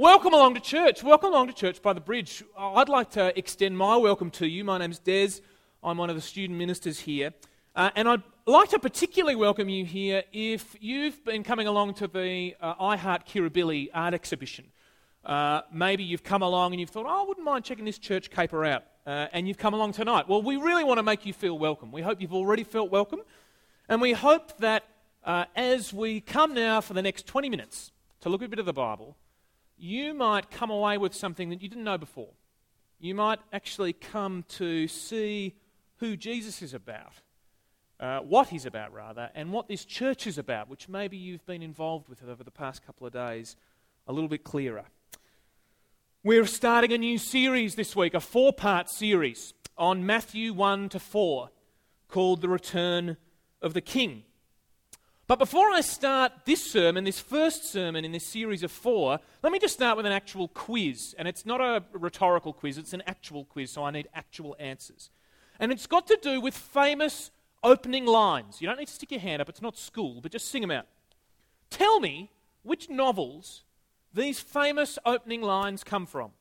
welcome along to church. Welcome along to church by the bridge. I'd like to extend my welcome to you. My name's Des. I'm one of the student ministers here. Uh, and I'd like to particularly welcome you here if you've been coming along to the uh, I Heart Kirribilli art exhibition. Uh, maybe you've come along and you've thought, oh, I wouldn't mind checking this church caper out. Uh, and you've come along tonight. Well, we really want to make you feel welcome. We hope you've already felt welcome. And we hope that uh, as we come now for the next 20 minutes to look at a bit of the Bible, you might come away with something that you didn't know before. You might actually come to see who Jesus is about, uh, what he's about, rather, and what this church is about, which maybe you've been involved with over the past couple of days, a little bit clearer. We're starting a new series this week, a four part series on Matthew 1 to 4, called The Return of the King. But before I start this sermon, this first sermon in this series of four, let me just start with an actual quiz. And it's not a rhetorical quiz, it's an actual quiz, so I need actual answers. And it's got to do with famous opening lines. You don't need to stick your hand up, it's not school, but just sing them out. Tell me which novels these famous opening lines come from.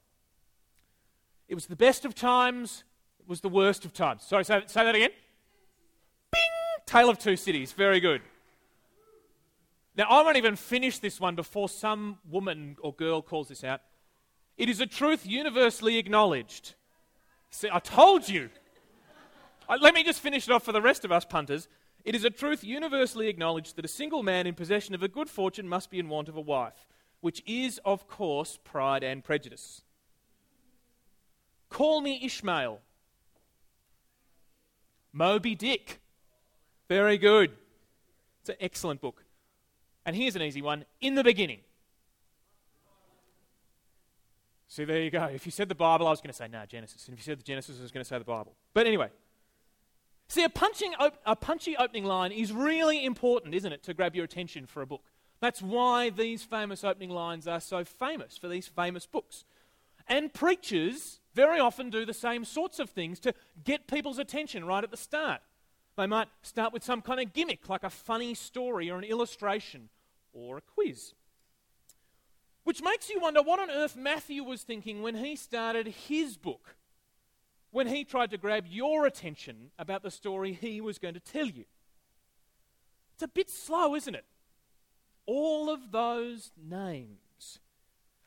It was the best of times, it was the worst of times. Sorry, say, say that again. Bing! Tale of Two Cities. Very good. Now, I won't even finish this one before some woman or girl calls this out. It is a truth universally acknowledged. See, I told you. Uh, let me just finish it off for the rest of us punters. It is a truth universally acknowledged that a single man in possession of a good fortune must be in want of a wife, which is, of course, pride and prejudice. Call me Ishmael. Moby Dick. Very good. It's an excellent book. And here's an easy one in the beginning. See, there you go. If you said the Bible, I was going to say, no, Genesis. And if you said the Genesis, I was going to say the Bible. But anyway. See, a, punching op- a punchy opening line is really important, isn't it, to grab your attention for a book? That's why these famous opening lines are so famous for these famous books. And preachers very often do the same sorts of things to get people's attention right at the start. They might start with some kind of gimmick, like a funny story or an illustration, or a quiz. Which makes you wonder what on earth Matthew was thinking when he started his book, when he tried to grab your attention about the story he was going to tell you. It's a bit slow, isn't it? All of those names.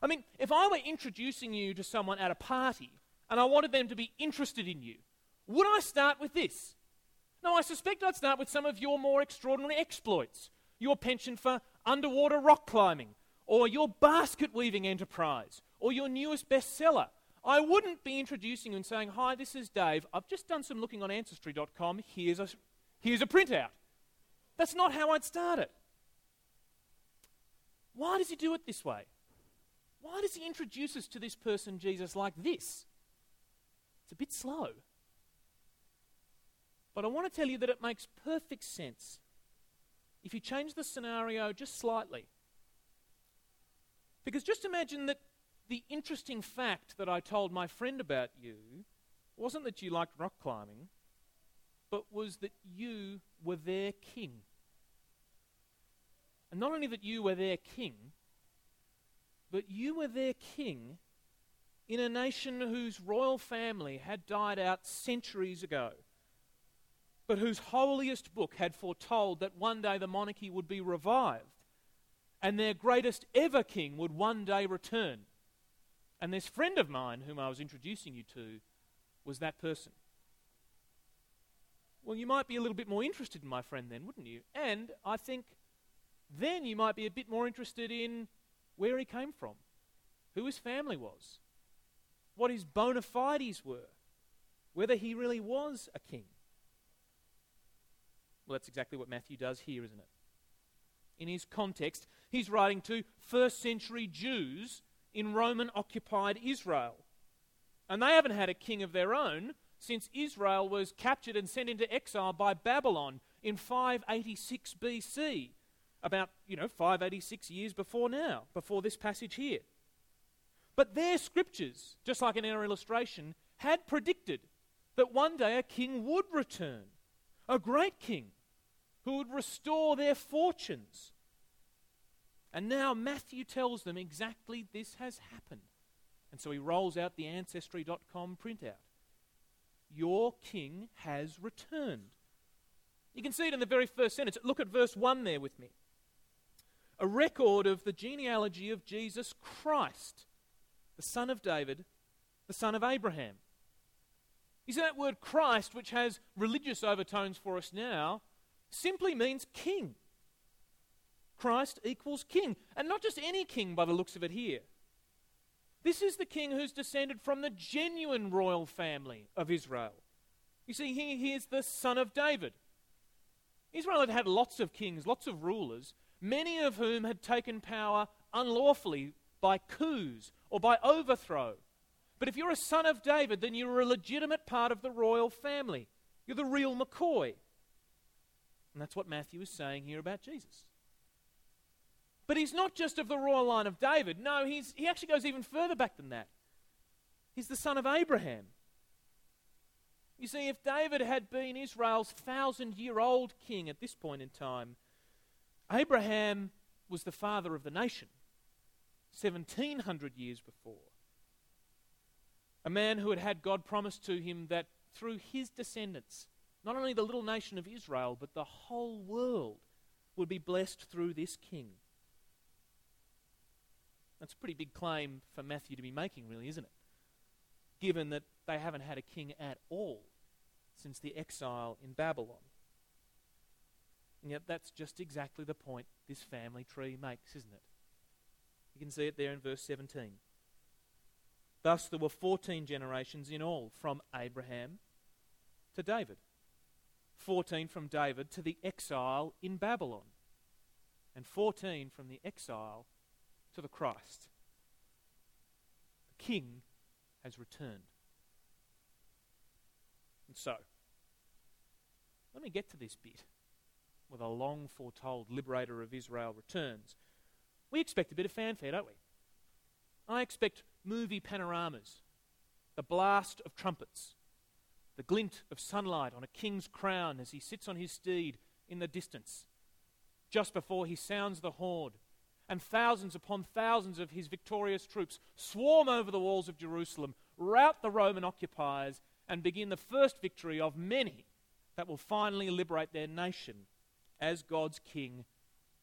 I mean, if I were introducing you to someone at a party and I wanted them to be interested in you, would I start with this? No, I suspect I'd start with some of your more extraordinary exploits your penchant for underwater rock climbing, or your basket weaving enterprise, or your newest bestseller. I wouldn't be introducing you and saying, Hi, this is Dave. I've just done some looking on Ancestry.com. Here's a, here's a printout. That's not how I'd start it. Why does he do it this way? Why does he introduce us to this person, Jesus, like this? It's a bit slow. But I want to tell you that it makes perfect sense if you change the scenario just slightly. Because just imagine that the interesting fact that I told my friend about you wasn't that you liked rock climbing, but was that you were their king. And not only that you were their king, but you were their king in a nation whose royal family had died out centuries ago but whose holiest book had foretold that one day the monarchy would be revived and their greatest ever king would one day return. And this friend of mine, whom I was introducing you to, was that person. Well, you might be a little bit more interested in my friend then, wouldn't you? And I think then you might be a bit more interested in where he came from, who his family was, what his bona fides were, whether he really was a king. Well, that's exactly what Matthew does here, isn't it? In his context, he's writing to first century Jews in Roman occupied Israel. And they haven't had a king of their own since Israel was captured and sent into exile by Babylon in 586 BC. About, you know, 586 years before now, before this passage here. But their scriptures, just like in our illustration, had predicted that one day a king would return a great king who would restore their fortunes. And now Matthew tells them exactly this has happened. And so he rolls out the Ancestry.com printout. Your king has returned. You can see it in the very first sentence. Look at verse 1 there with me. A record of the genealogy of Jesus Christ, the son of David, the son of Abraham. You see, that word Christ, which has religious overtones for us now, simply means king. Christ equals king. And not just any king by the looks of it here. This is the king who's descended from the genuine royal family of Israel. You see, here he is the son of David. Israel had had lots of kings, lots of rulers, many of whom had taken power unlawfully by coups or by overthrow. But if you're a son of David, then you're a legitimate part of the royal family. You're the real McCoy. And that's what Matthew is saying here about Jesus. But he's not just of the royal line of David. No, he's, he actually goes even further back than that. He's the son of Abraham. You see, if David had been Israel's thousand year old king at this point in time, Abraham was the father of the nation 1700 years before. A man who had had God promise to him that through his descendants, not only the little nation of Israel, but the whole world would be blessed through this king. That's a pretty big claim for Matthew to be making, really, isn't it? Given that they haven't had a king at all since the exile in Babylon. And yet, that's just exactly the point this family tree makes, isn't it? You can see it there in verse 17. Thus, there were 14 generations in all from Abraham to David, 14 from David to the exile in Babylon, and 14 from the exile to the Christ. The King has returned. And so, let me get to this bit where the long foretold liberator of Israel returns. We expect a bit of fanfare, don't we? I expect movie panoramas, the blast of trumpets, the glint of sunlight on a king's crown as he sits on his steed in the distance, just before he sounds the horn and thousands upon thousands of his victorious troops swarm over the walls of Jerusalem, rout the Roman occupiers, and begin the first victory of many that will finally liberate their nation as God's king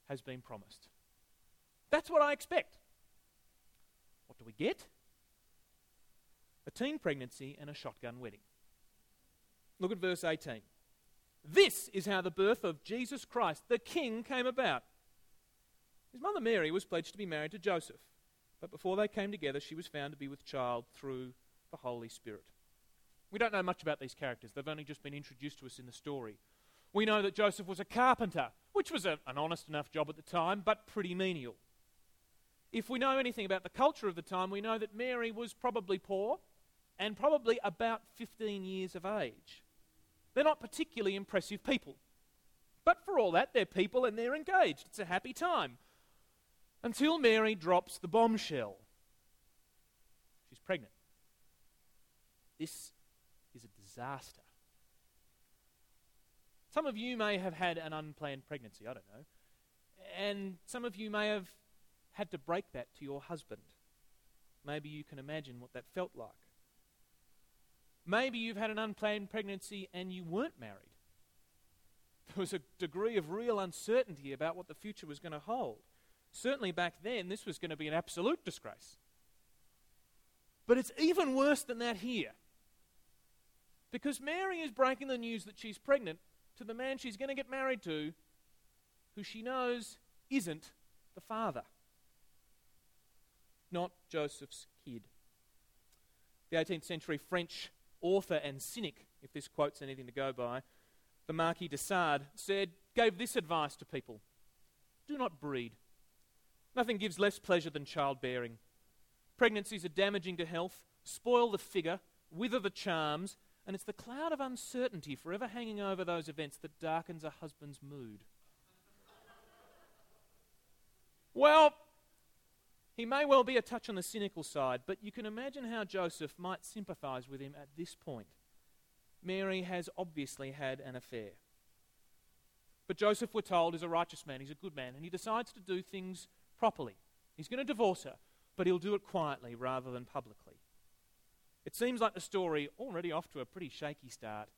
has been promised. That's what I expect. What do we get? A teen pregnancy and a shotgun wedding. Look at verse 18. This is how the birth of Jesus Christ, the King, came about. His mother Mary was pledged to be married to Joseph, but before they came together, she was found to be with child through the Holy Spirit. We don't know much about these characters, they've only just been introduced to us in the story. We know that Joseph was a carpenter, which was a, an honest enough job at the time, but pretty menial. If we know anything about the culture of the time, we know that Mary was probably poor and probably about 15 years of age. They're not particularly impressive people. But for all that, they're people and they're engaged. It's a happy time until Mary drops the bombshell. She's pregnant. This is a disaster. Some of you may have had an unplanned pregnancy, I don't know. And some of you may have had to break that to your husband. Maybe you can imagine what that felt like. Maybe you've had an unplanned pregnancy and you weren't married. There was a degree of real uncertainty about what the future was going to hold. Certainly back then, this was going to be an absolute disgrace. But it's even worse than that here. Because Mary is breaking the news that she's pregnant to the man she's going to get married to, who she knows isn't the father, not Joseph's kid. The 18th century French author and cynic, if this quote's anything to go by, the Marquis de Sade, said, gave this advice to people Do not breed. Nothing gives less pleasure than childbearing. Pregnancies are damaging to health, spoil the figure, wither the charms, and it's the cloud of uncertainty forever hanging over those events that darkens a husband's mood. well, he may well be a touch on the cynical side, but you can imagine how Joseph might sympathize with him at this point. Mary has obviously had an affair. But Joseph, we're told, is a righteous man. He's a good man. And he decides to do things properly. He's going to divorce her, but he'll do it quietly rather than publicly. It seems like the story, already off to a pretty shaky start,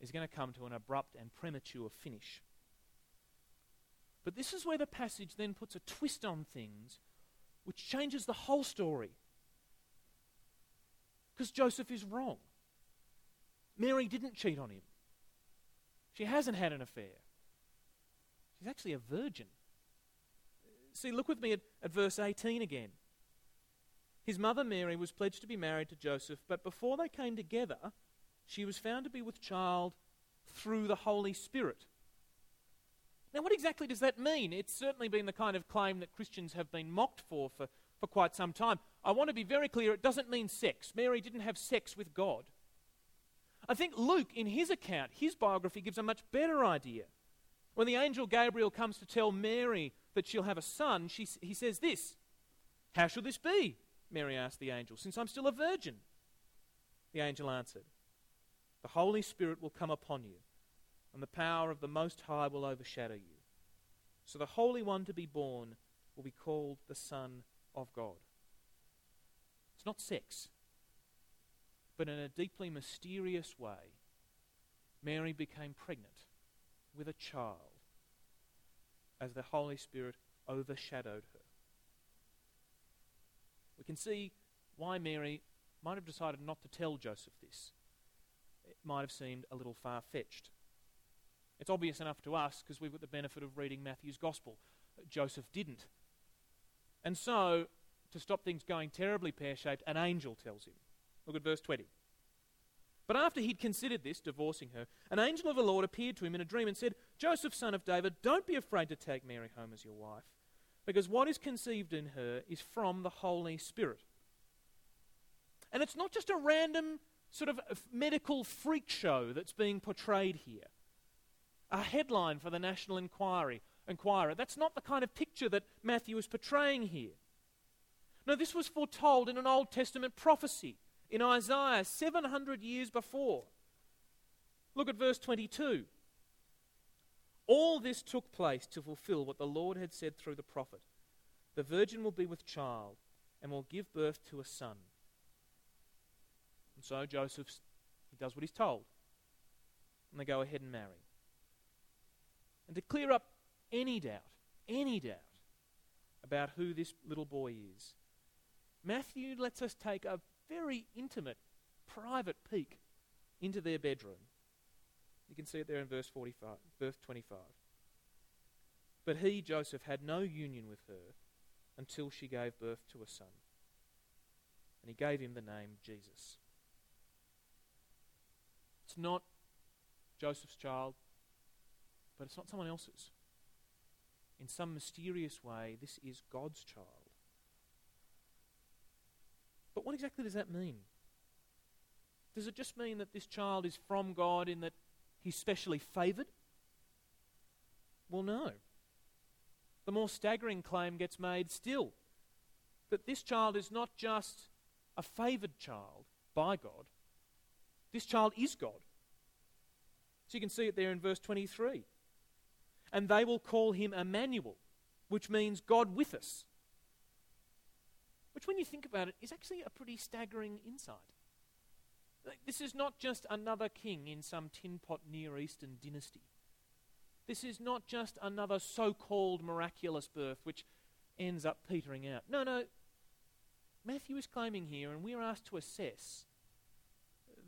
is going to come to an abrupt and premature finish. But this is where the passage then puts a twist on things which changes the whole story. Because Joseph is wrong. Mary didn't cheat on him. She hasn't had an affair. She's actually a virgin. See, look with me at, at verse 18 again. His mother Mary was pledged to be married to Joseph, but before they came together, she was found to be with child through the Holy Spirit. Now, what exactly does that mean? It's certainly been the kind of claim that Christians have been mocked for, for for quite some time. I want to be very clear it doesn't mean sex. Mary didn't have sex with God. I think Luke, in his account, his biography, gives a much better idea. When the angel Gabriel comes to tell Mary that she'll have a son, she, he says this How shall this be? Mary asked the angel, since I'm still a virgin. The angel answered, The Holy Spirit will come upon you, and the power of the Most High will overshadow you. So the Holy One to be born will be called the Son of God. It's not sex, but in a deeply mysterious way, Mary became pregnant with a child as the Holy Spirit overshadowed her. We can see why Mary might have decided not to tell Joseph this. It might have seemed a little far fetched. It's obvious enough to us because we've got the benefit of reading Matthew's Gospel. Joseph didn't. And so, to stop things going terribly pear shaped, an angel tells him. Look at verse 20. But after he'd considered this, divorcing her, an angel of the Lord appeared to him in a dream and said, Joseph, son of David, don't be afraid to take Mary home as your wife, because what is conceived in her is from the Holy Spirit. And it's not just a random sort of uh, medical freak show that's being portrayed here. A headline for the National Enquiry Inquirer. That's not the kind of picture that Matthew is portraying here. No, this was foretold in an Old Testament prophecy in Isaiah 700 years before. Look at verse 22. All this took place to fulfill what the Lord had said through the prophet The virgin will be with child and will give birth to a son. And so Joseph does what he's told. And they go ahead and marry. And to clear up any doubt, any doubt about who this little boy is, Matthew lets us take a very intimate, private peek into their bedroom. You can see it there in verse 45, verse 25. But he, Joseph, had no union with her until she gave birth to a son. And he gave him the name Jesus. It's not Joseph's child, but it's not someone else's in some mysterious way, this is God's child. But what exactly does that mean? Does it just mean that this child is from God in that he's specially favored? Well, no. The more staggering claim gets made still that this child is not just a favored child by God, this child is God. So you can see it there in verse 23 and they will call him Emmanuel, which means God with us. Which, when you think about it, is actually a pretty staggering insight. This is not just another king in some tin pot Near Eastern dynasty. This is not just another so called miraculous birth which ends up petering out. No, no. Matthew is claiming here, and we are asked to assess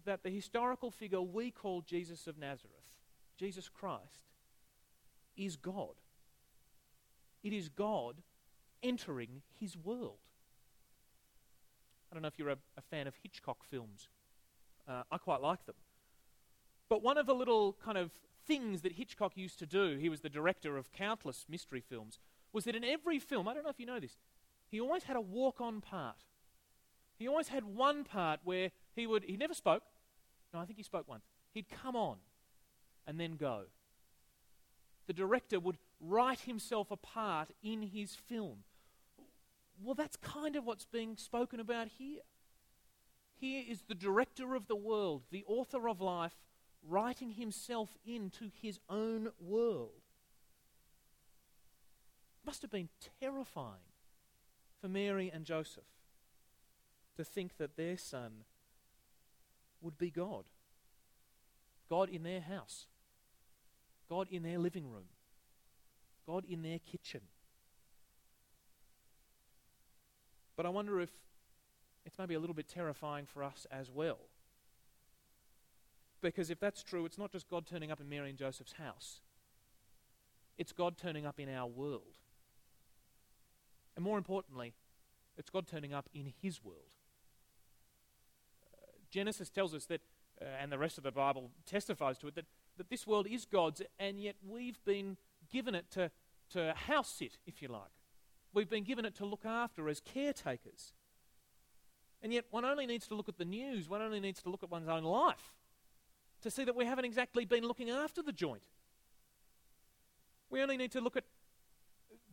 that the historical figure we call Jesus of Nazareth, Jesus Christ, is God. It is God entering his world. I don't know if you're a, a fan of Hitchcock films. Uh, I quite like them. But one of the little kind of things that Hitchcock used to do, he was the director of countless mystery films, was that in every film, I don't know if you know this, he always had a walk on part. He always had one part where he would, he never spoke. No, I think he spoke once. He'd come on and then go the director would write himself apart in his film. Well, that's kind of what's being spoken about here. Here is the director of the world, the author of life, writing himself into his own world. It must have been terrifying for Mary and Joseph to think that their son would be God. God in their house. God in their living room. God in their kitchen. But I wonder if it's maybe a little bit terrifying for us as well. Because if that's true, it's not just God turning up in Mary and Joseph's house, it's God turning up in our world. And more importantly, it's God turning up in His world. Uh, Genesis tells us that, uh, and the rest of the Bible testifies to it, that, that this world is God's, and yet we've been given it to, to house sit, if you like. We've been given it to look after as caretakers. And yet, one only needs to look at the news, one only needs to look at one's own life to see that we haven't exactly been looking after the joint. We only need to look at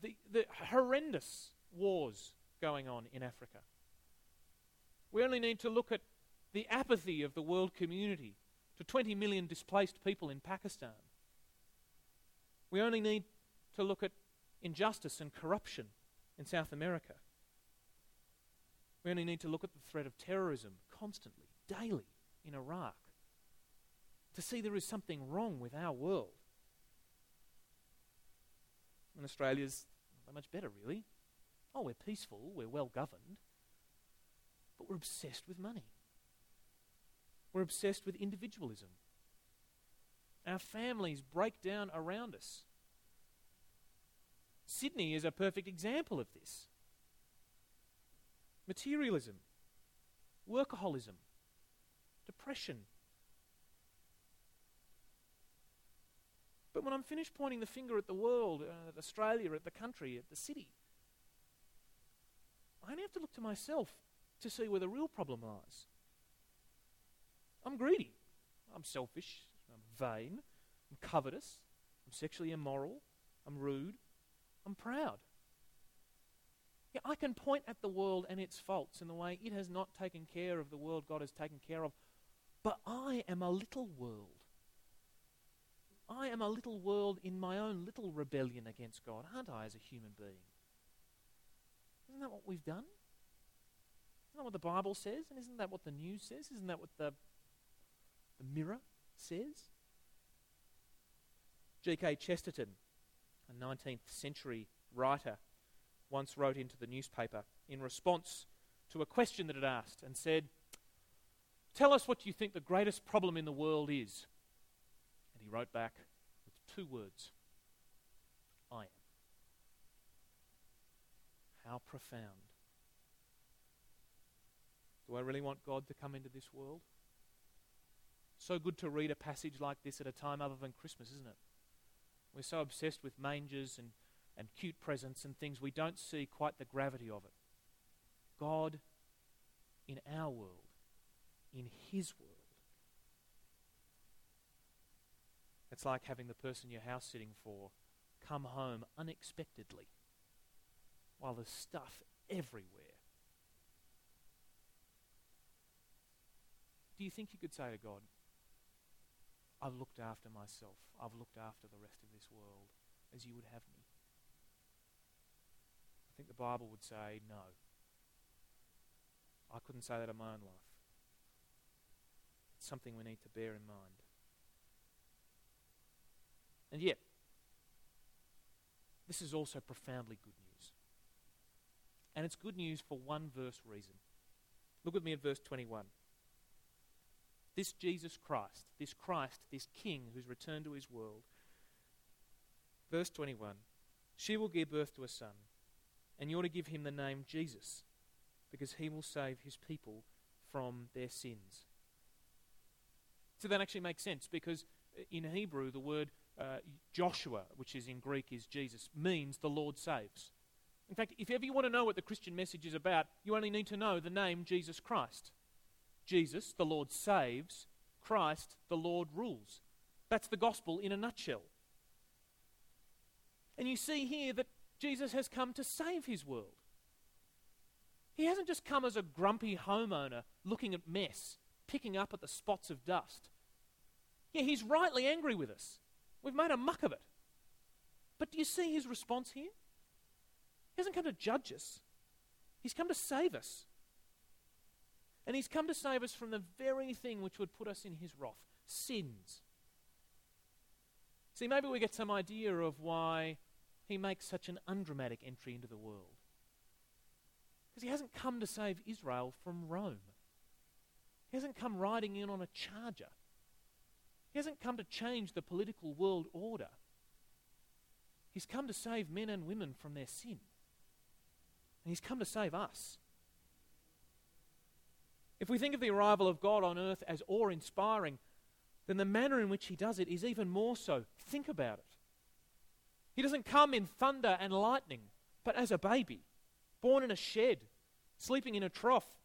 the, the horrendous wars going on in Africa. We only need to look at the apathy of the world community to 20 million displaced people in Pakistan. We only need to look at injustice and corruption in South America. We only need to look at the threat of terrorism constantly, daily, in Iraq to see there is something wrong with our world. And Australia's not much better, really. Oh, we're peaceful, we're well governed, but we're obsessed with money. We're obsessed with individualism. Our families break down around us. Sydney is a perfect example of this. Materialism, workaholism, depression. But when I'm finished pointing the finger at the world, uh, at Australia, at the country, at the city, I only have to look to myself to see where the real problem lies. I'm greedy. I'm selfish. I'm vain. I'm covetous. I'm sexually immoral. I'm rude. I'm proud. Yeah, I can point at the world and its faults in the way it has not taken care of the world God has taken care of. But I am a little world. I am a little world in my own little rebellion against God, aren't I, as a human being? Isn't that what we've done? Isn't that what the Bible says? And isn't that what the news says? Isn't that what the, mirror says? G.K. Chesterton, a 19th century writer, once wrote into the newspaper in response to a question that it asked and said, Tell us what you think the greatest problem in the world is. And he wrote back with two words I am. How profound. Do I really want God to come into this world? So good to read a passage like this at a time other than Christmas, isn't it? We're so obsessed with mangers and, and cute presents and things, we don't see quite the gravity of it. God in our world, in His world. It's like having the person you're house sitting for come home unexpectedly while there's stuff everywhere. Do you think you could say to God, I've looked after myself, I've looked after the rest of this world as you would have me? I think the Bible would say no. I couldn't say that in my own life. It's something we need to bear in mind. And yet, this is also profoundly good news. And it's good news for one verse reason. Look with me at verse 21. This Jesus Christ, this Christ, this King who's returned to his world. Verse 21 She will give birth to a son, and you're to give him the name Jesus, because he will save his people from their sins. So that actually makes sense, because in Hebrew, the word uh, Joshua, which is in Greek is Jesus, means the Lord saves. In fact, if ever you want to know what the Christian message is about, you only need to know the name Jesus Christ. Jesus, the Lord saves, Christ, the Lord rules. That's the gospel in a nutshell. And you see here that Jesus has come to save his world. He hasn't just come as a grumpy homeowner looking at mess, picking up at the spots of dust. Yeah, he's rightly angry with us. We've made a muck of it. But do you see his response here? He hasn't come to judge us. He's come to save us. And He's come to save us from the very thing which would put us in His wrath sins. See, maybe we get some idea of why He makes such an undramatic entry into the world. Because He hasn't come to save Israel from Rome, He hasn't come riding in on a charger. He hasn't come to change the political world order. He's come to save men and women from their sin. And He's come to save us. If we think of the arrival of God on earth as awe inspiring, then the manner in which He does it is even more so. Think about it. He doesn't come in thunder and lightning, but as a baby, born in a shed, sleeping in a trough.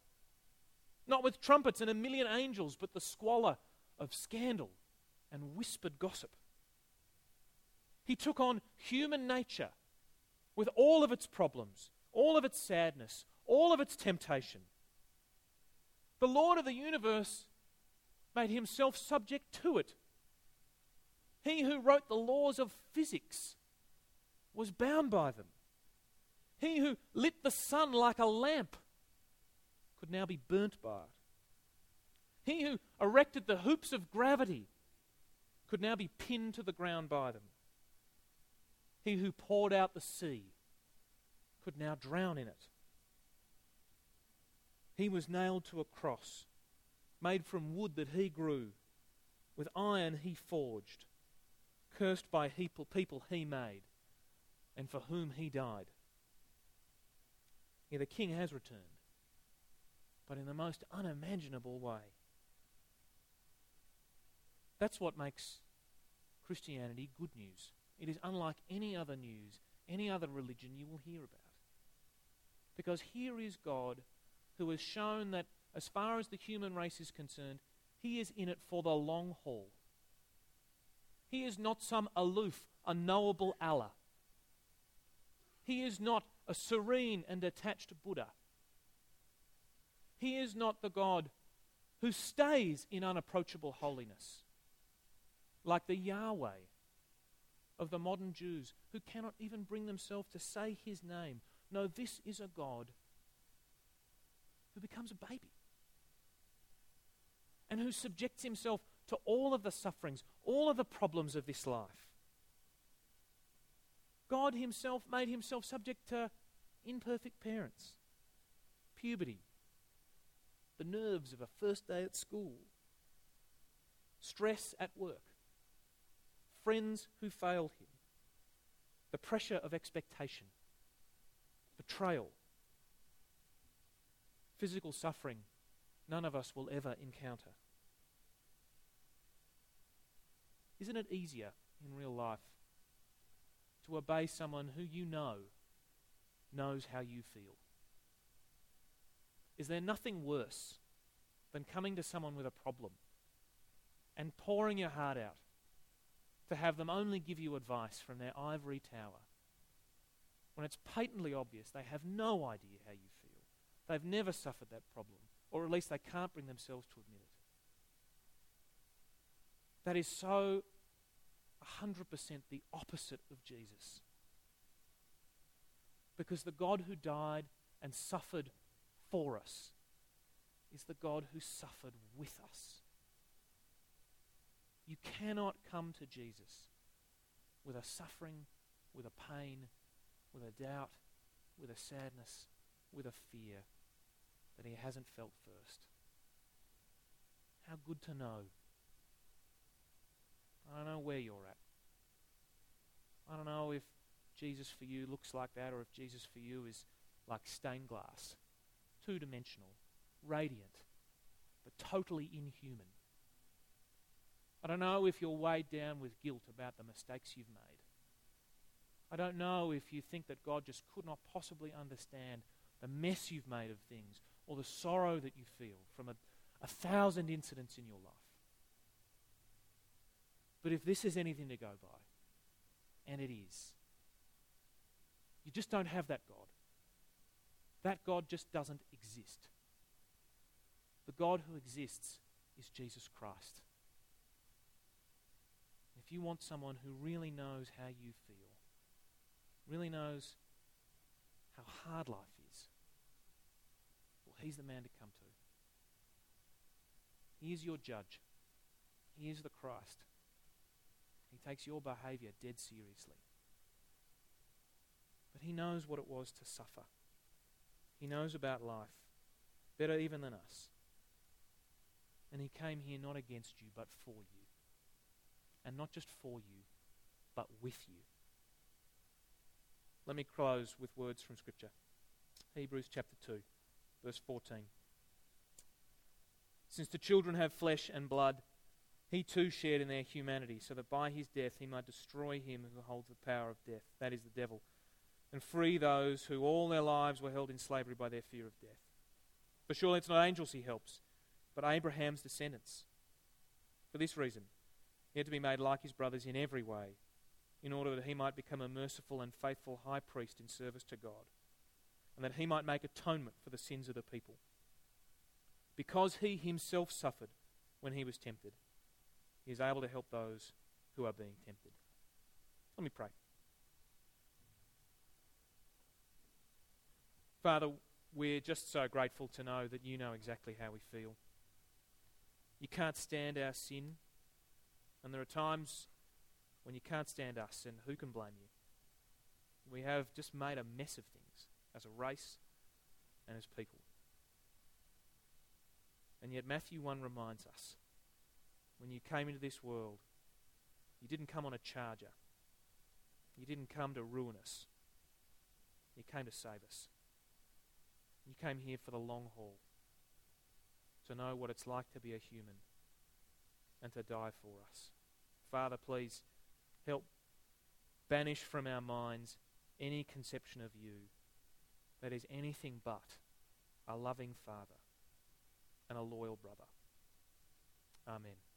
Not with trumpets and a million angels, but the squalor of scandal and whispered gossip. He took on human nature with all of its problems, all of its sadness, all of its temptation. The Lord of the universe made himself subject to it. He who wrote the laws of physics was bound by them. He who lit the sun like a lamp could now be burnt by it. He who erected the hoops of gravity could now be pinned to the ground by them. He who poured out the sea could now drown in it. He was nailed to a cross, made from wood that he grew, with iron he forged, cursed by people he made, and for whom he died. Yeah, the king has returned, but in the most unimaginable way. That's what makes Christianity good news. It is unlike any other news, any other religion you will hear about. Because here is God who has shown that, as far as the human race is concerned, he is in it for the long haul. He is not some aloof, unknowable Allah. He is not a serene and detached Buddha. He is not the God who stays in unapproachable holiness like the Yahweh of the modern Jews who cannot even bring themselves to say his name. No, this is a God who becomes a baby and who subjects himself to all of the sufferings, all of the problems of this life. God himself made himself subject to imperfect parents, puberty, the nerves of a first day at school, stress at work, friends who failed him, the pressure of expectation, betrayal, physical suffering none of us will ever encounter. Isn't it easier in real life to obey someone who you know knows how you feel? Is there nothing worse than coming to someone with a problem and pouring your heart out to have them only give you advice from their ivory tower when it's patently obvious they have no idea how you feel. They've never suffered that problem, or at least they can't bring themselves to admit it. That is so 100% the opposite of Jesus. Because the God who died and suffered for us is the God who suffered with us. You cannot come to Jesus with a suffering, with a pain, with a doubt, with a sadness, with a fear that he hasn't felt first. How good to know. I don't know where you're at. I don't know if Jesus for you looks like that or if Jesus for you is like stained glass, two dimensional, radiant, but totally inhuman. I don't know if you're weighed down with guilt about the mistakes you've made. I don't know if you think that God just could not possibly understand the mess you've made of things or the sorrow that you feel from a, a thousand incidents in your life. But if this is anything to go by, and it is, you just don't have that God. That God just doesn't exist. The God who exists is Jesus Christ if you want someone who really knows how you feel, really knows how hard life He's the man to come to. He is your judge. He is the Christ. He takes your behavior dead seriously. But he knows what it was to suffer. He knows about life better even than us. And he came here not against you, but for you. And not just for you, but with you. Let me close with words from Scripture. Hebrews chapter 2, verse 14. Since the children have flesh and blood, he too shared in their humanity, so that by his death he might destroy him who holds the power of death, that is, the devil, and free those who all their lives were held in slavery by their fear of death. For surely it's not angels he helps, but Abraham's descendants. For this reason, he had to be made like his brothers in every way, in order that he might become a merciful and faithful high priest in service to God, and that he might make atonement for the sins of the people. Because he himself suffered when he was tempted, he is able to help those who are being tempted. Let me pray. Father, we're just so grateful to know that you know exactly how we feel. You can't stand our sin, and there are times when you can't stand us, and who can blame you? We have just made a mess of things as a race and as people. And yet, Matthew 1 reminds us when you came into this world, you didn't come on a charger. You didn't come to ruin us. You came to save us. You came here for the long haul, to know what it's like to be a human and to die for us. Father, please help banish from our minds any conception of you that is anything but a loving Father and a loyal brother. Amen.